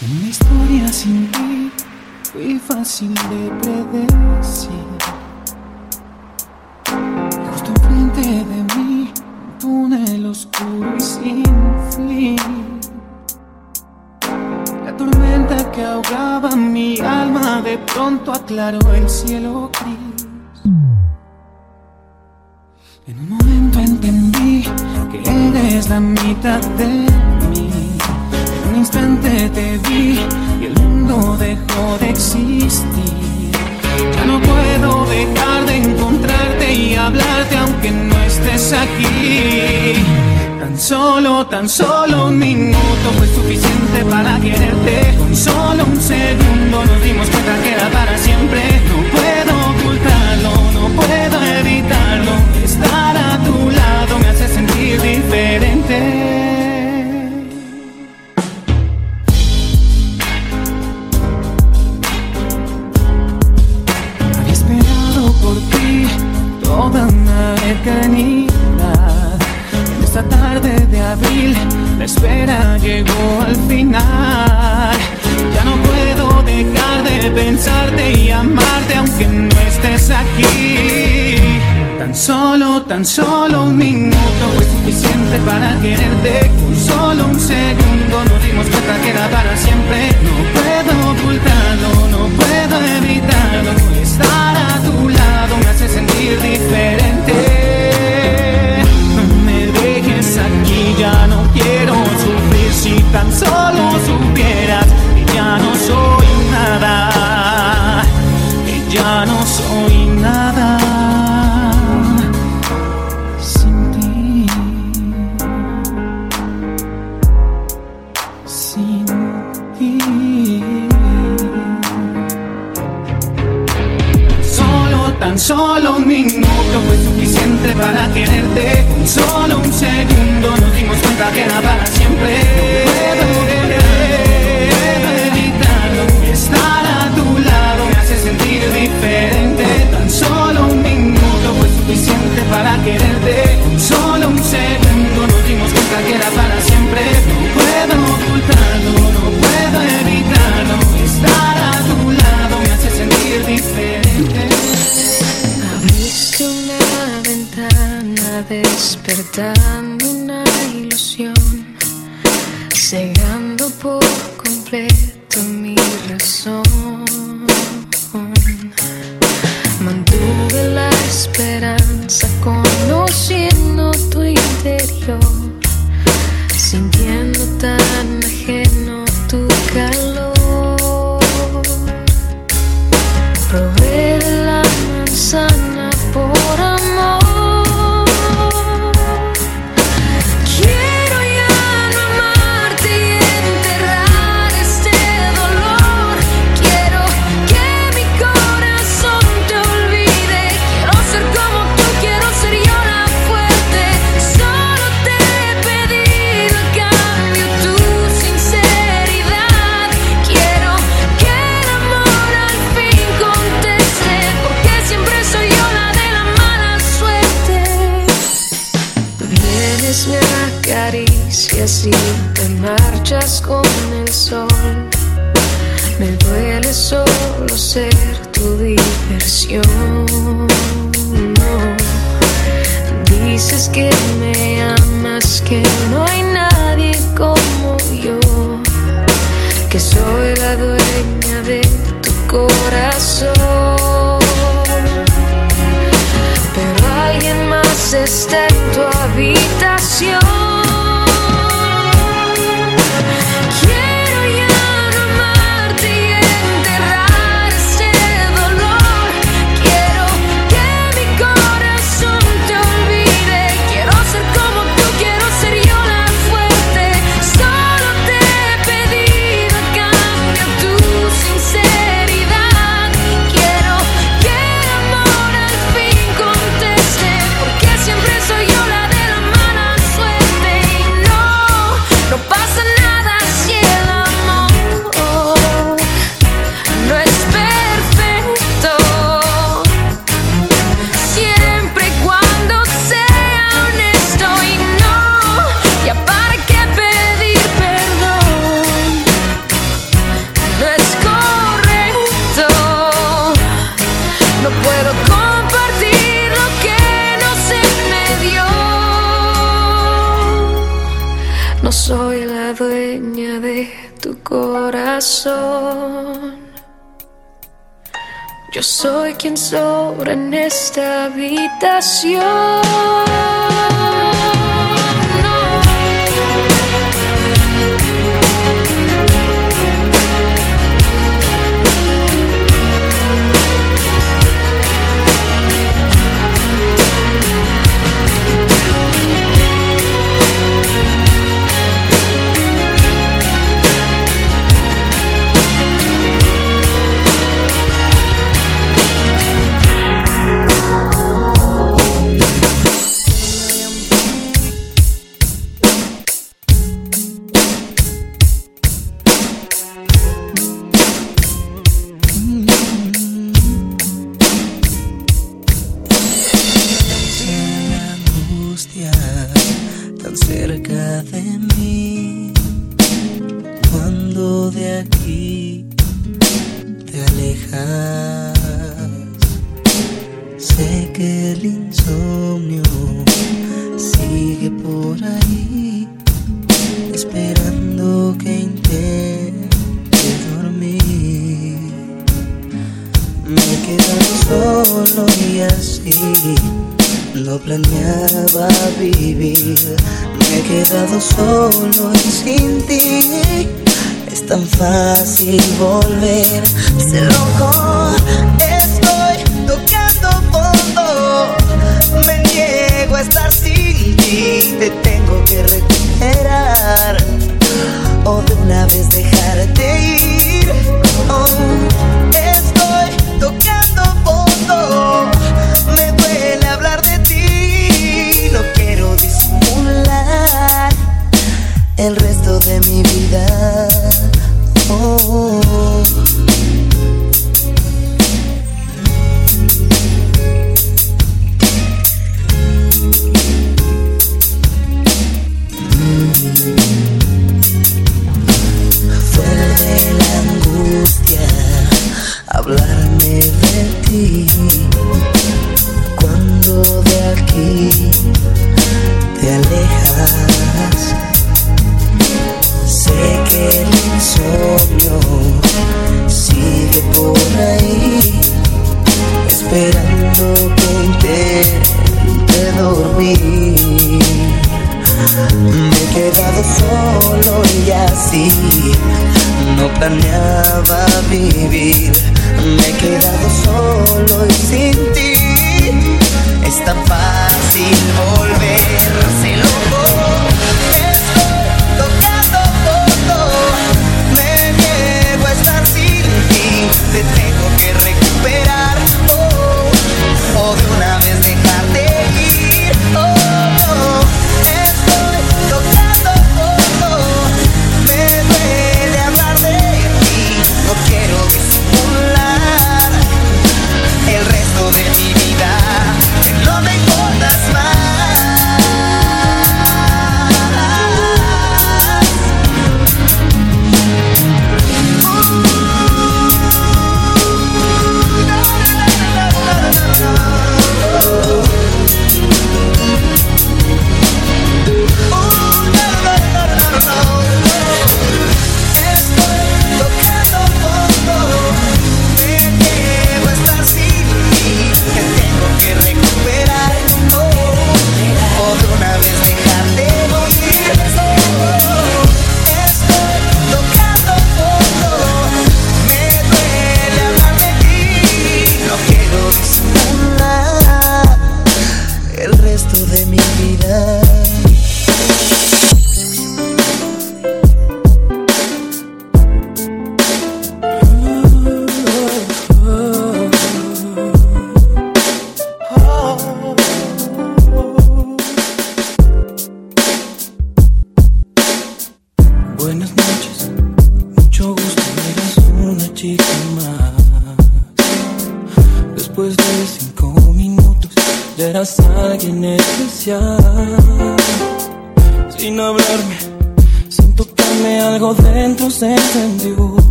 En mi historia sin ti fui fácil de predecir. Justo enfrente de mí, un túnel oscuro y sin fin. La tormenta que ahogaba mi alma de pronto aclaró el cielo gris. En un momento entendí que eres la mitad de te vi y el mundo dejó de existir. Ya no puedo dejar de encontrarte y hablarte aunque no estés aquí. Tan solo, tan solo un minuto fue suficiente para quererte. Con solo un segundo nos dimos cuenta que era para siempre. No puedo ocultarlo, no puedo evitarlo. Estar a tu lado me hace sentir diferente. Espera llegó al final. Ya no puedo dejar de pensarte y amarte aunque no estés aquí. Tan solo, tan solo un minuto fue suficiente para quererte. Con solo un segundo nos dimos cuenta que era para siempre. No puedo ocultarlo, no puedo evitarlo. Estar a tu lado me hace sentir diferente. Supieras ya no soy nada, ya no soy nada. Sin ti, sin ti. Solo, tan solo un minuto fue suficiente para quererte. Solo un segundo esta habitación. tan fácil volver. Se loco, estoy tocando fondo. Me niego a estar sin ti, te tengo que recuperar. O de una vez dejarte ir. Estoy tocando fondo. Me duele hablar de ti, no quiero disimular el resto de mi vida. planeaba vivir. Me he quedado solo y sin ti. Es tan fácil volver.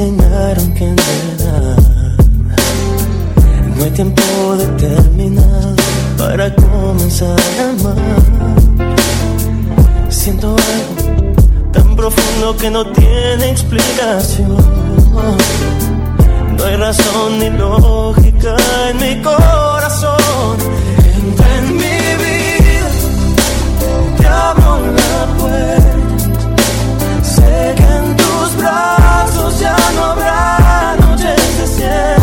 Enseñaron que en no hay tiempo determinado para comenzar a amar. Siento algo tan profundo que no tiene explicación. No hay razón ni lógica en mi corazón. Entra en mi vida, te abro la ya no habrá noches desiertas.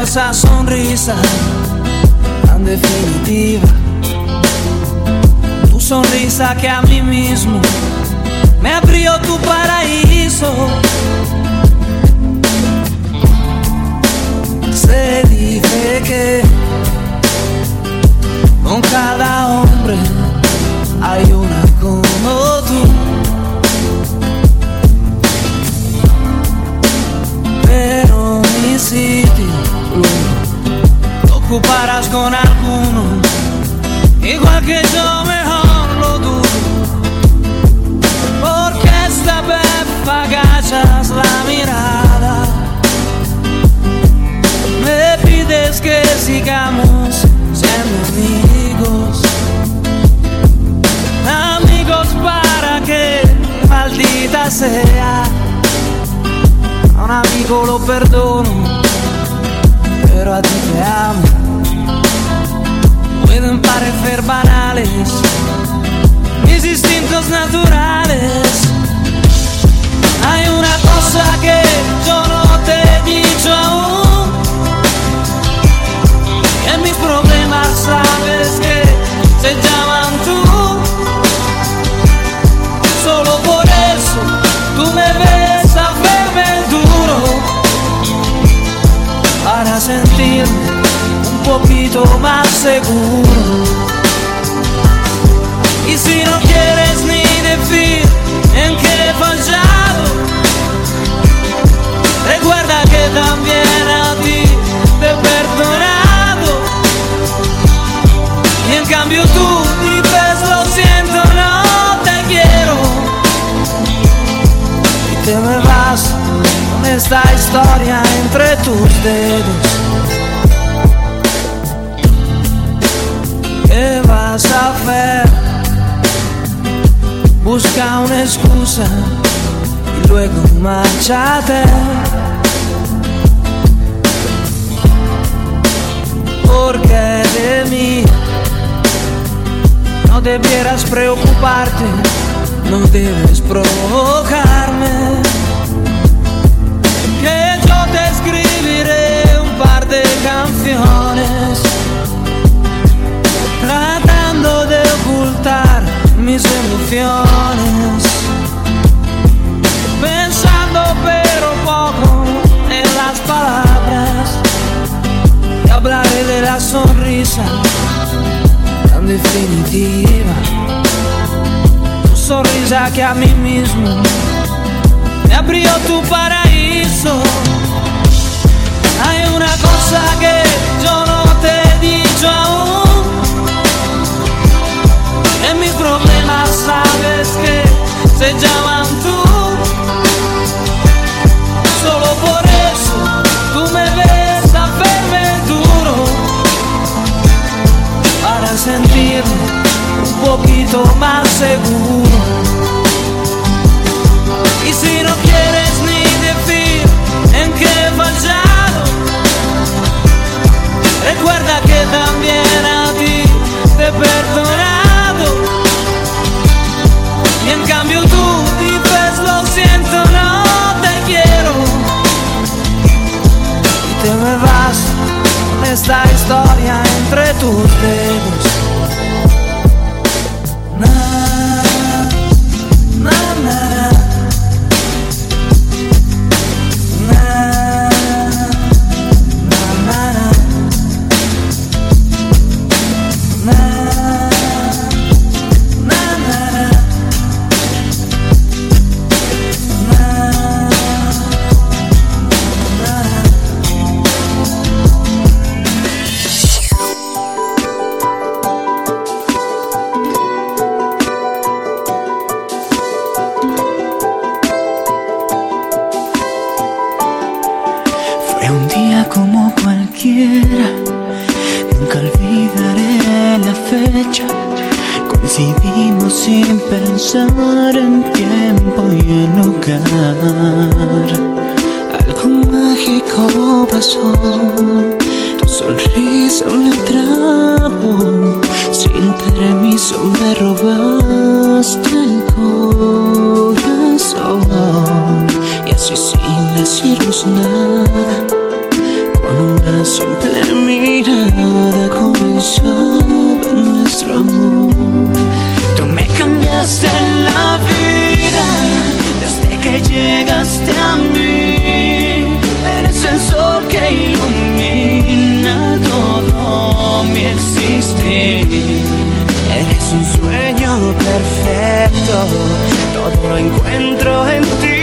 Esa sonrisa tan definitiva. Tu sonrisa que a mí mismo me abrió tu paraíso. Se dice que con cada hombre hay una como tú. Pero mi lo ocuparás con alguno, igual que yo mejor lo dudo. Porque esta vez la mirada. Me pides que sigamos siendo amigos. Amigos para que maldita sea. A un amigo lo perdono, pero a ti te amo. Pueden parecer banales mis instintos naturales. Hay una cosa que yo no más seguro. Y si no quieres ni decir en qué he fallado, recuerda que también a ti te he perdonado. Y en cambio tú dices lo siento, no te quiero. Y te me vas con esta historia entre tus dedos. Busca una excusa y luego márchate. Porque de mí no debieras preocuparte, no debes provocarme. Que yo te escribiré un par de canciones mis emociones. Pensando pero poco en las palabras. Y hablaré de la sonrisa tan definitiva. Tu sonrisa que a mí mismo me abrió tu paraíso. Hay una cosa que yo no te he dicho aún. En mis problemas sabes que se llaman tú. Solo por eso sin pensar en tiempo y en lugar. Algo mágico pasó, tu sonrisa me atrajo. Sin permiso me robaste el corazón. Y así sin decirnos nada. Con una simple mirada comenzaba mí. Eres el sol que ilumina todo mi existir. Eres un sueño perfecto, todo lo encuentro en ti.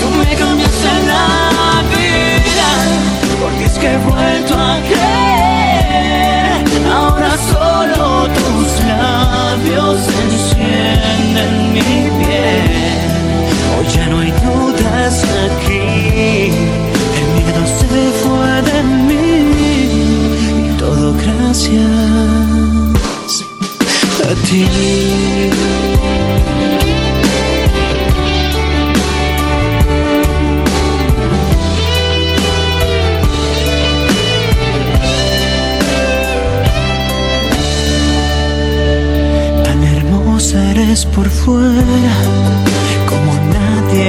Tú me cambiaste la vida, porque es que he vuelto a creer. Ahora solo tus labios encienden mi no hay dudas aquí, el miedo se fue de mí. Y todo gracias a ti. Tan hermosa eres por fuera,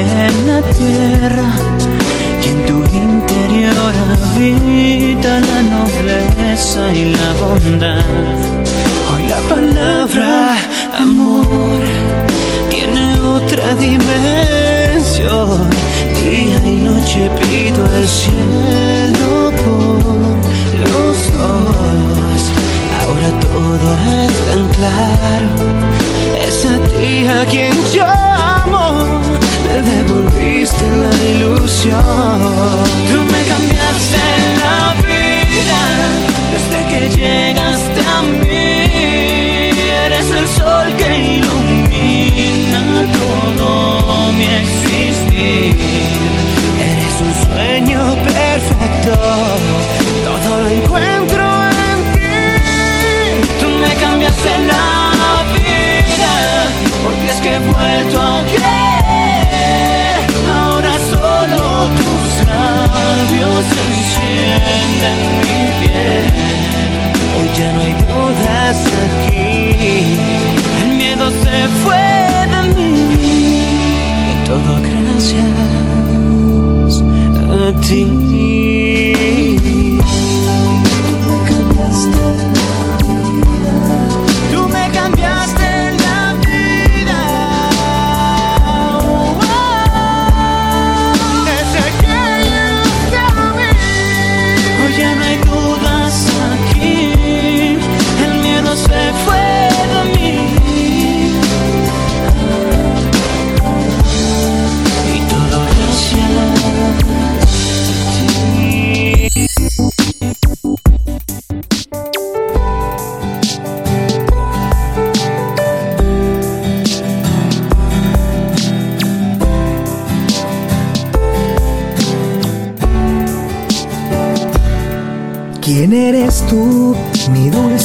en la tierra y en tu interior habita la nobleza y la bondad. Hoy la palabra amor tiene otra dimensión. Día y noche pido al cielo por los ojos. Ahora todo es tan claro. Es a ti a quien yo la ilusión. Tú me cambiaste la vida desde que llegaste a mí, eres el sol que ilumina todo mi existir, eres un sueño perfecto, todo lo encuentro en ti. Tú me cambiaste la vida, porque es que he vuelto a labios encienden mi piel. Hoy ya no hay dudas aquí, el miedo se fue de mí y todo gracias a ti.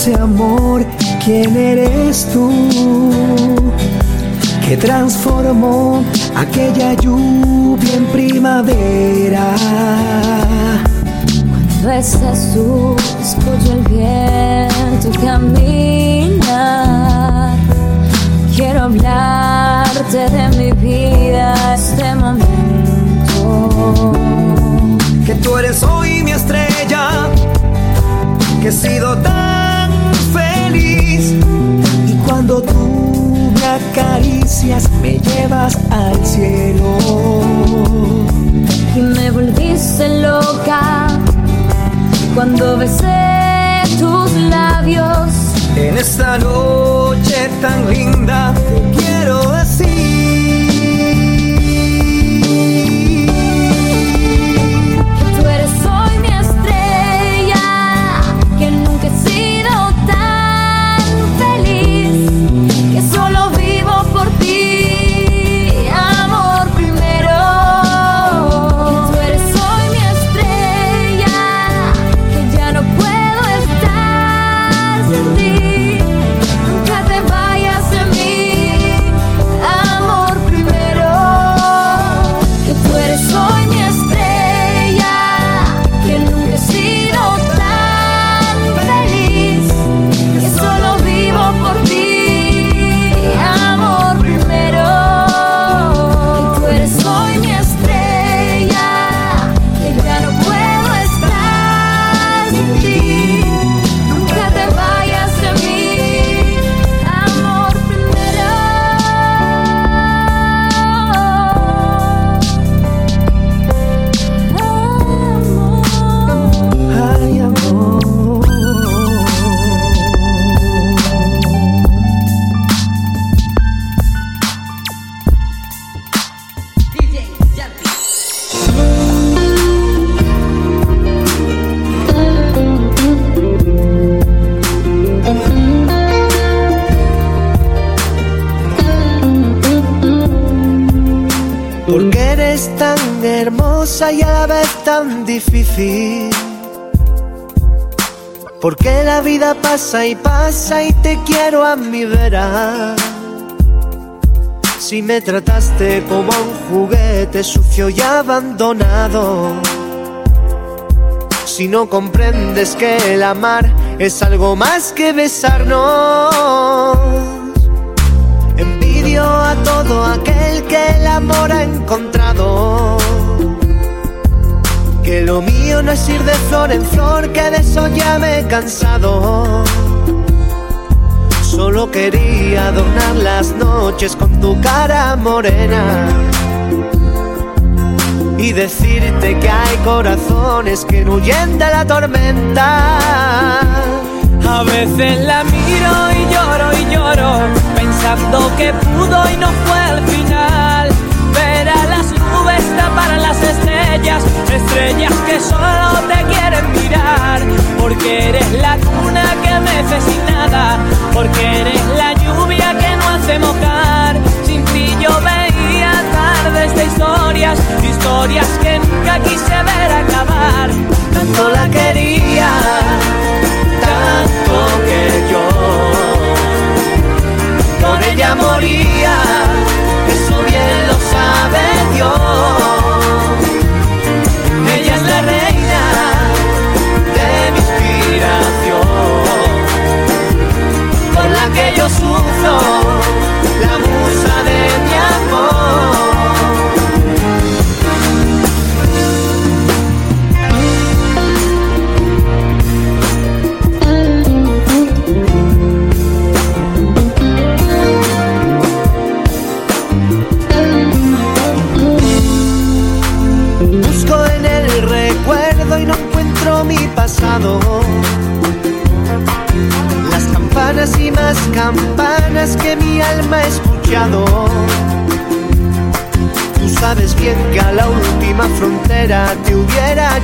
Dulce amor? ¿Quién eres tú? Que transformó aquella lluvia en primavera. Cuando estás tú, escucho el viento caminar. Quiero hablarte de mi vida, este momento. Que tú eres hoy mi estrella, que he sido tan feliz. Y cuando tú me acaricias, me llevas al cielo. Y me volviste loca cuando besé tus labios. En esta noche tan linda y a la vez tan difícil. Porque la vida pasa y pasa y te quiero a mi vera. Si me trataste como un juguete sucio y abandonado. Si no comprendes que el amar es algo más que besarnos. Envidio a todo aquel que el amor ha encontrado. No es ir de flor en flor, que de eso ya me he cansado. Solo quería adornar las noches con tu cara morena. Y decirte que hay corazones que huyen de la tormenta. A veces la miro y lloro y lloro, pensando que pudo y no fue al final. Ver a las nubes tapar las estrellas, estrellas que solo te quieren mirar. Porque eres la cuna que mece sin nada, porque eres la lluvia que no hace mojar. Sin ti yo veía tardes de historias, historias que nunca quise ver acabar. Tanto la quería tanto que yo por ella moría, eso bien lo sabe Dios. La reina de mi inspiración, por la que yo sufro,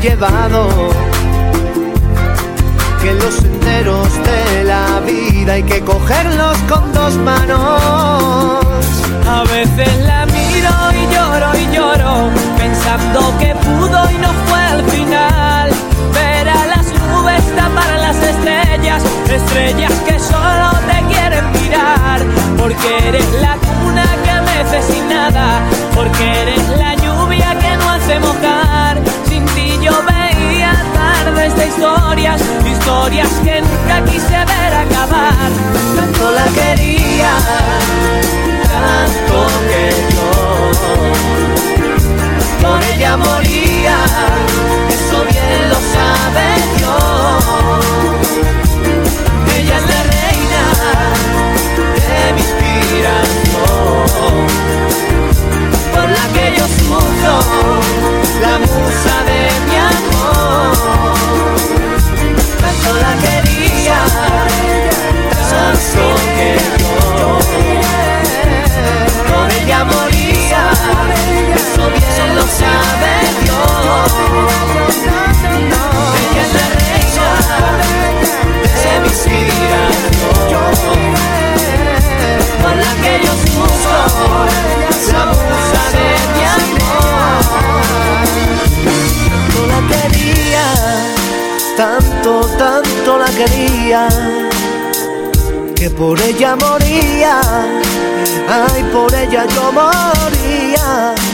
llevado. Que los senderos de la vida hay que cogerlos con dos manos. A veces la miro y lloro y lloro, pensando que pudo y no fue al final. Ver a las nubes tapar las estrellas, estrellas que solo te quieren mirar. Porque eres la cuna que mece sin nada, porque eres la lluvia que no hace mojar. Historias, que nunca quise ver acabar. Tanto la quería tanto que yo por ella moría, eso bien lo sabe Dios. Ella es la reina de mi inspiración, por la que yo sufro, la amor. Tanto la quería, que por ella moría, ay, por ella yo moría.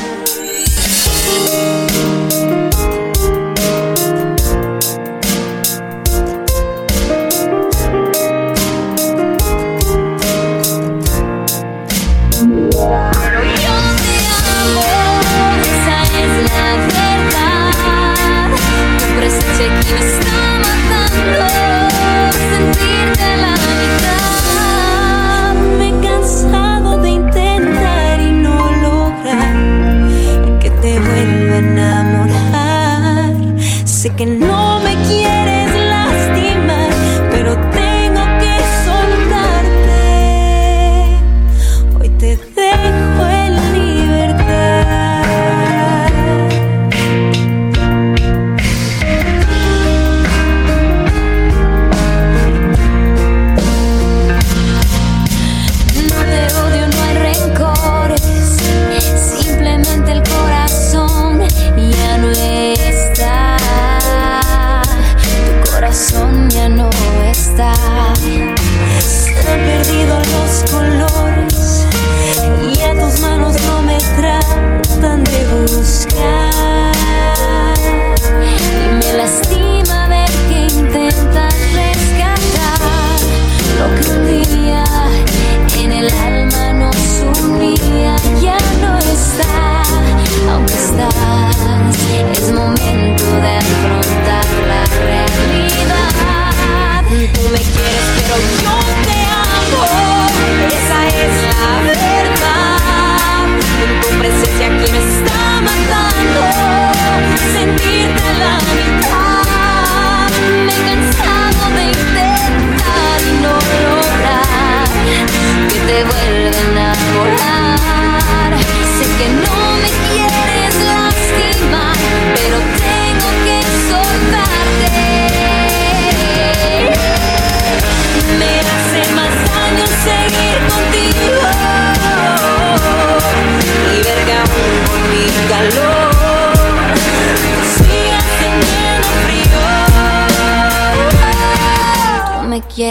Que no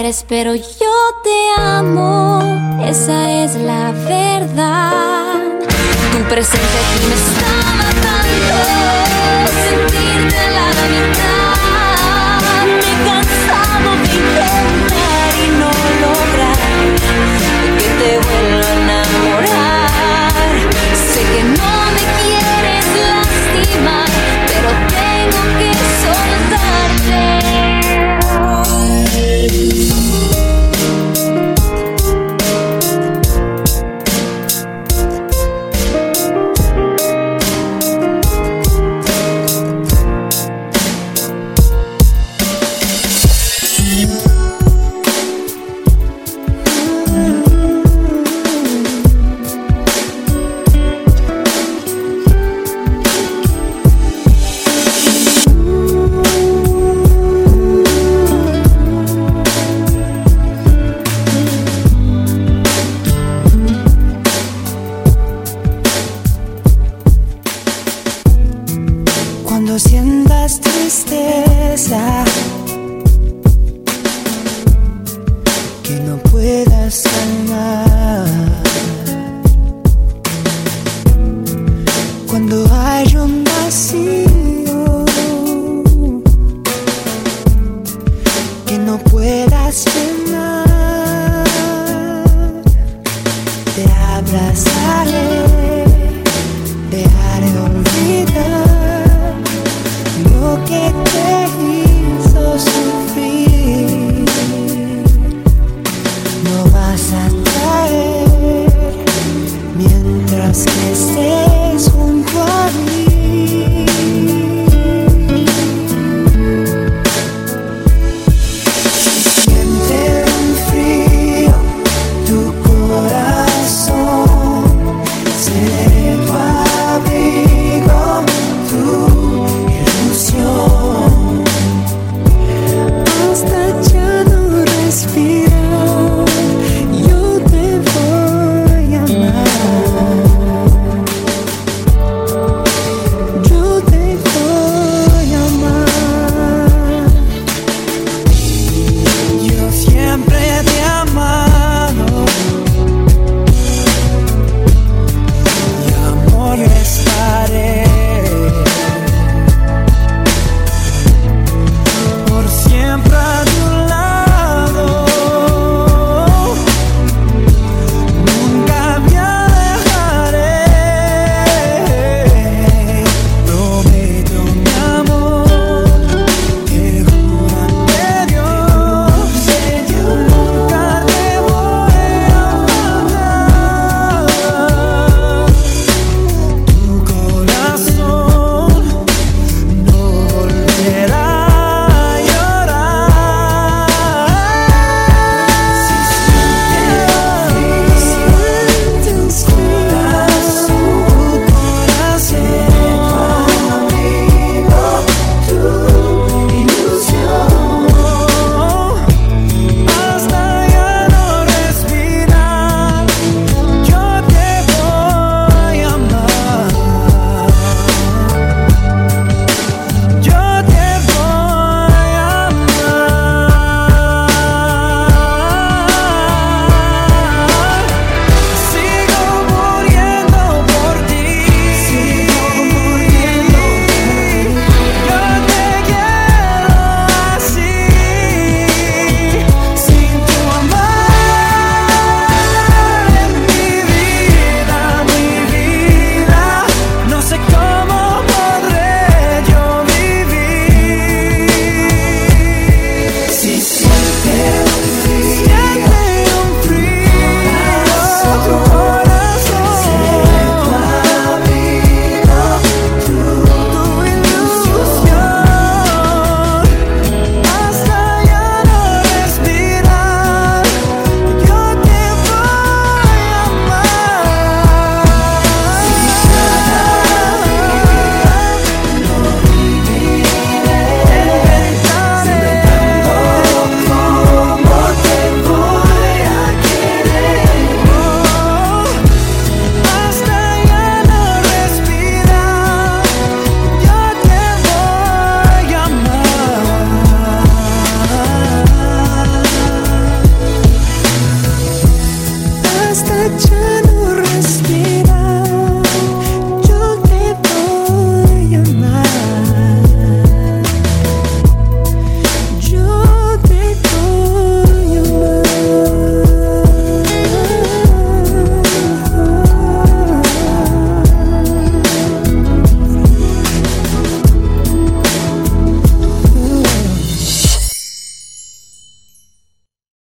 quieres, pero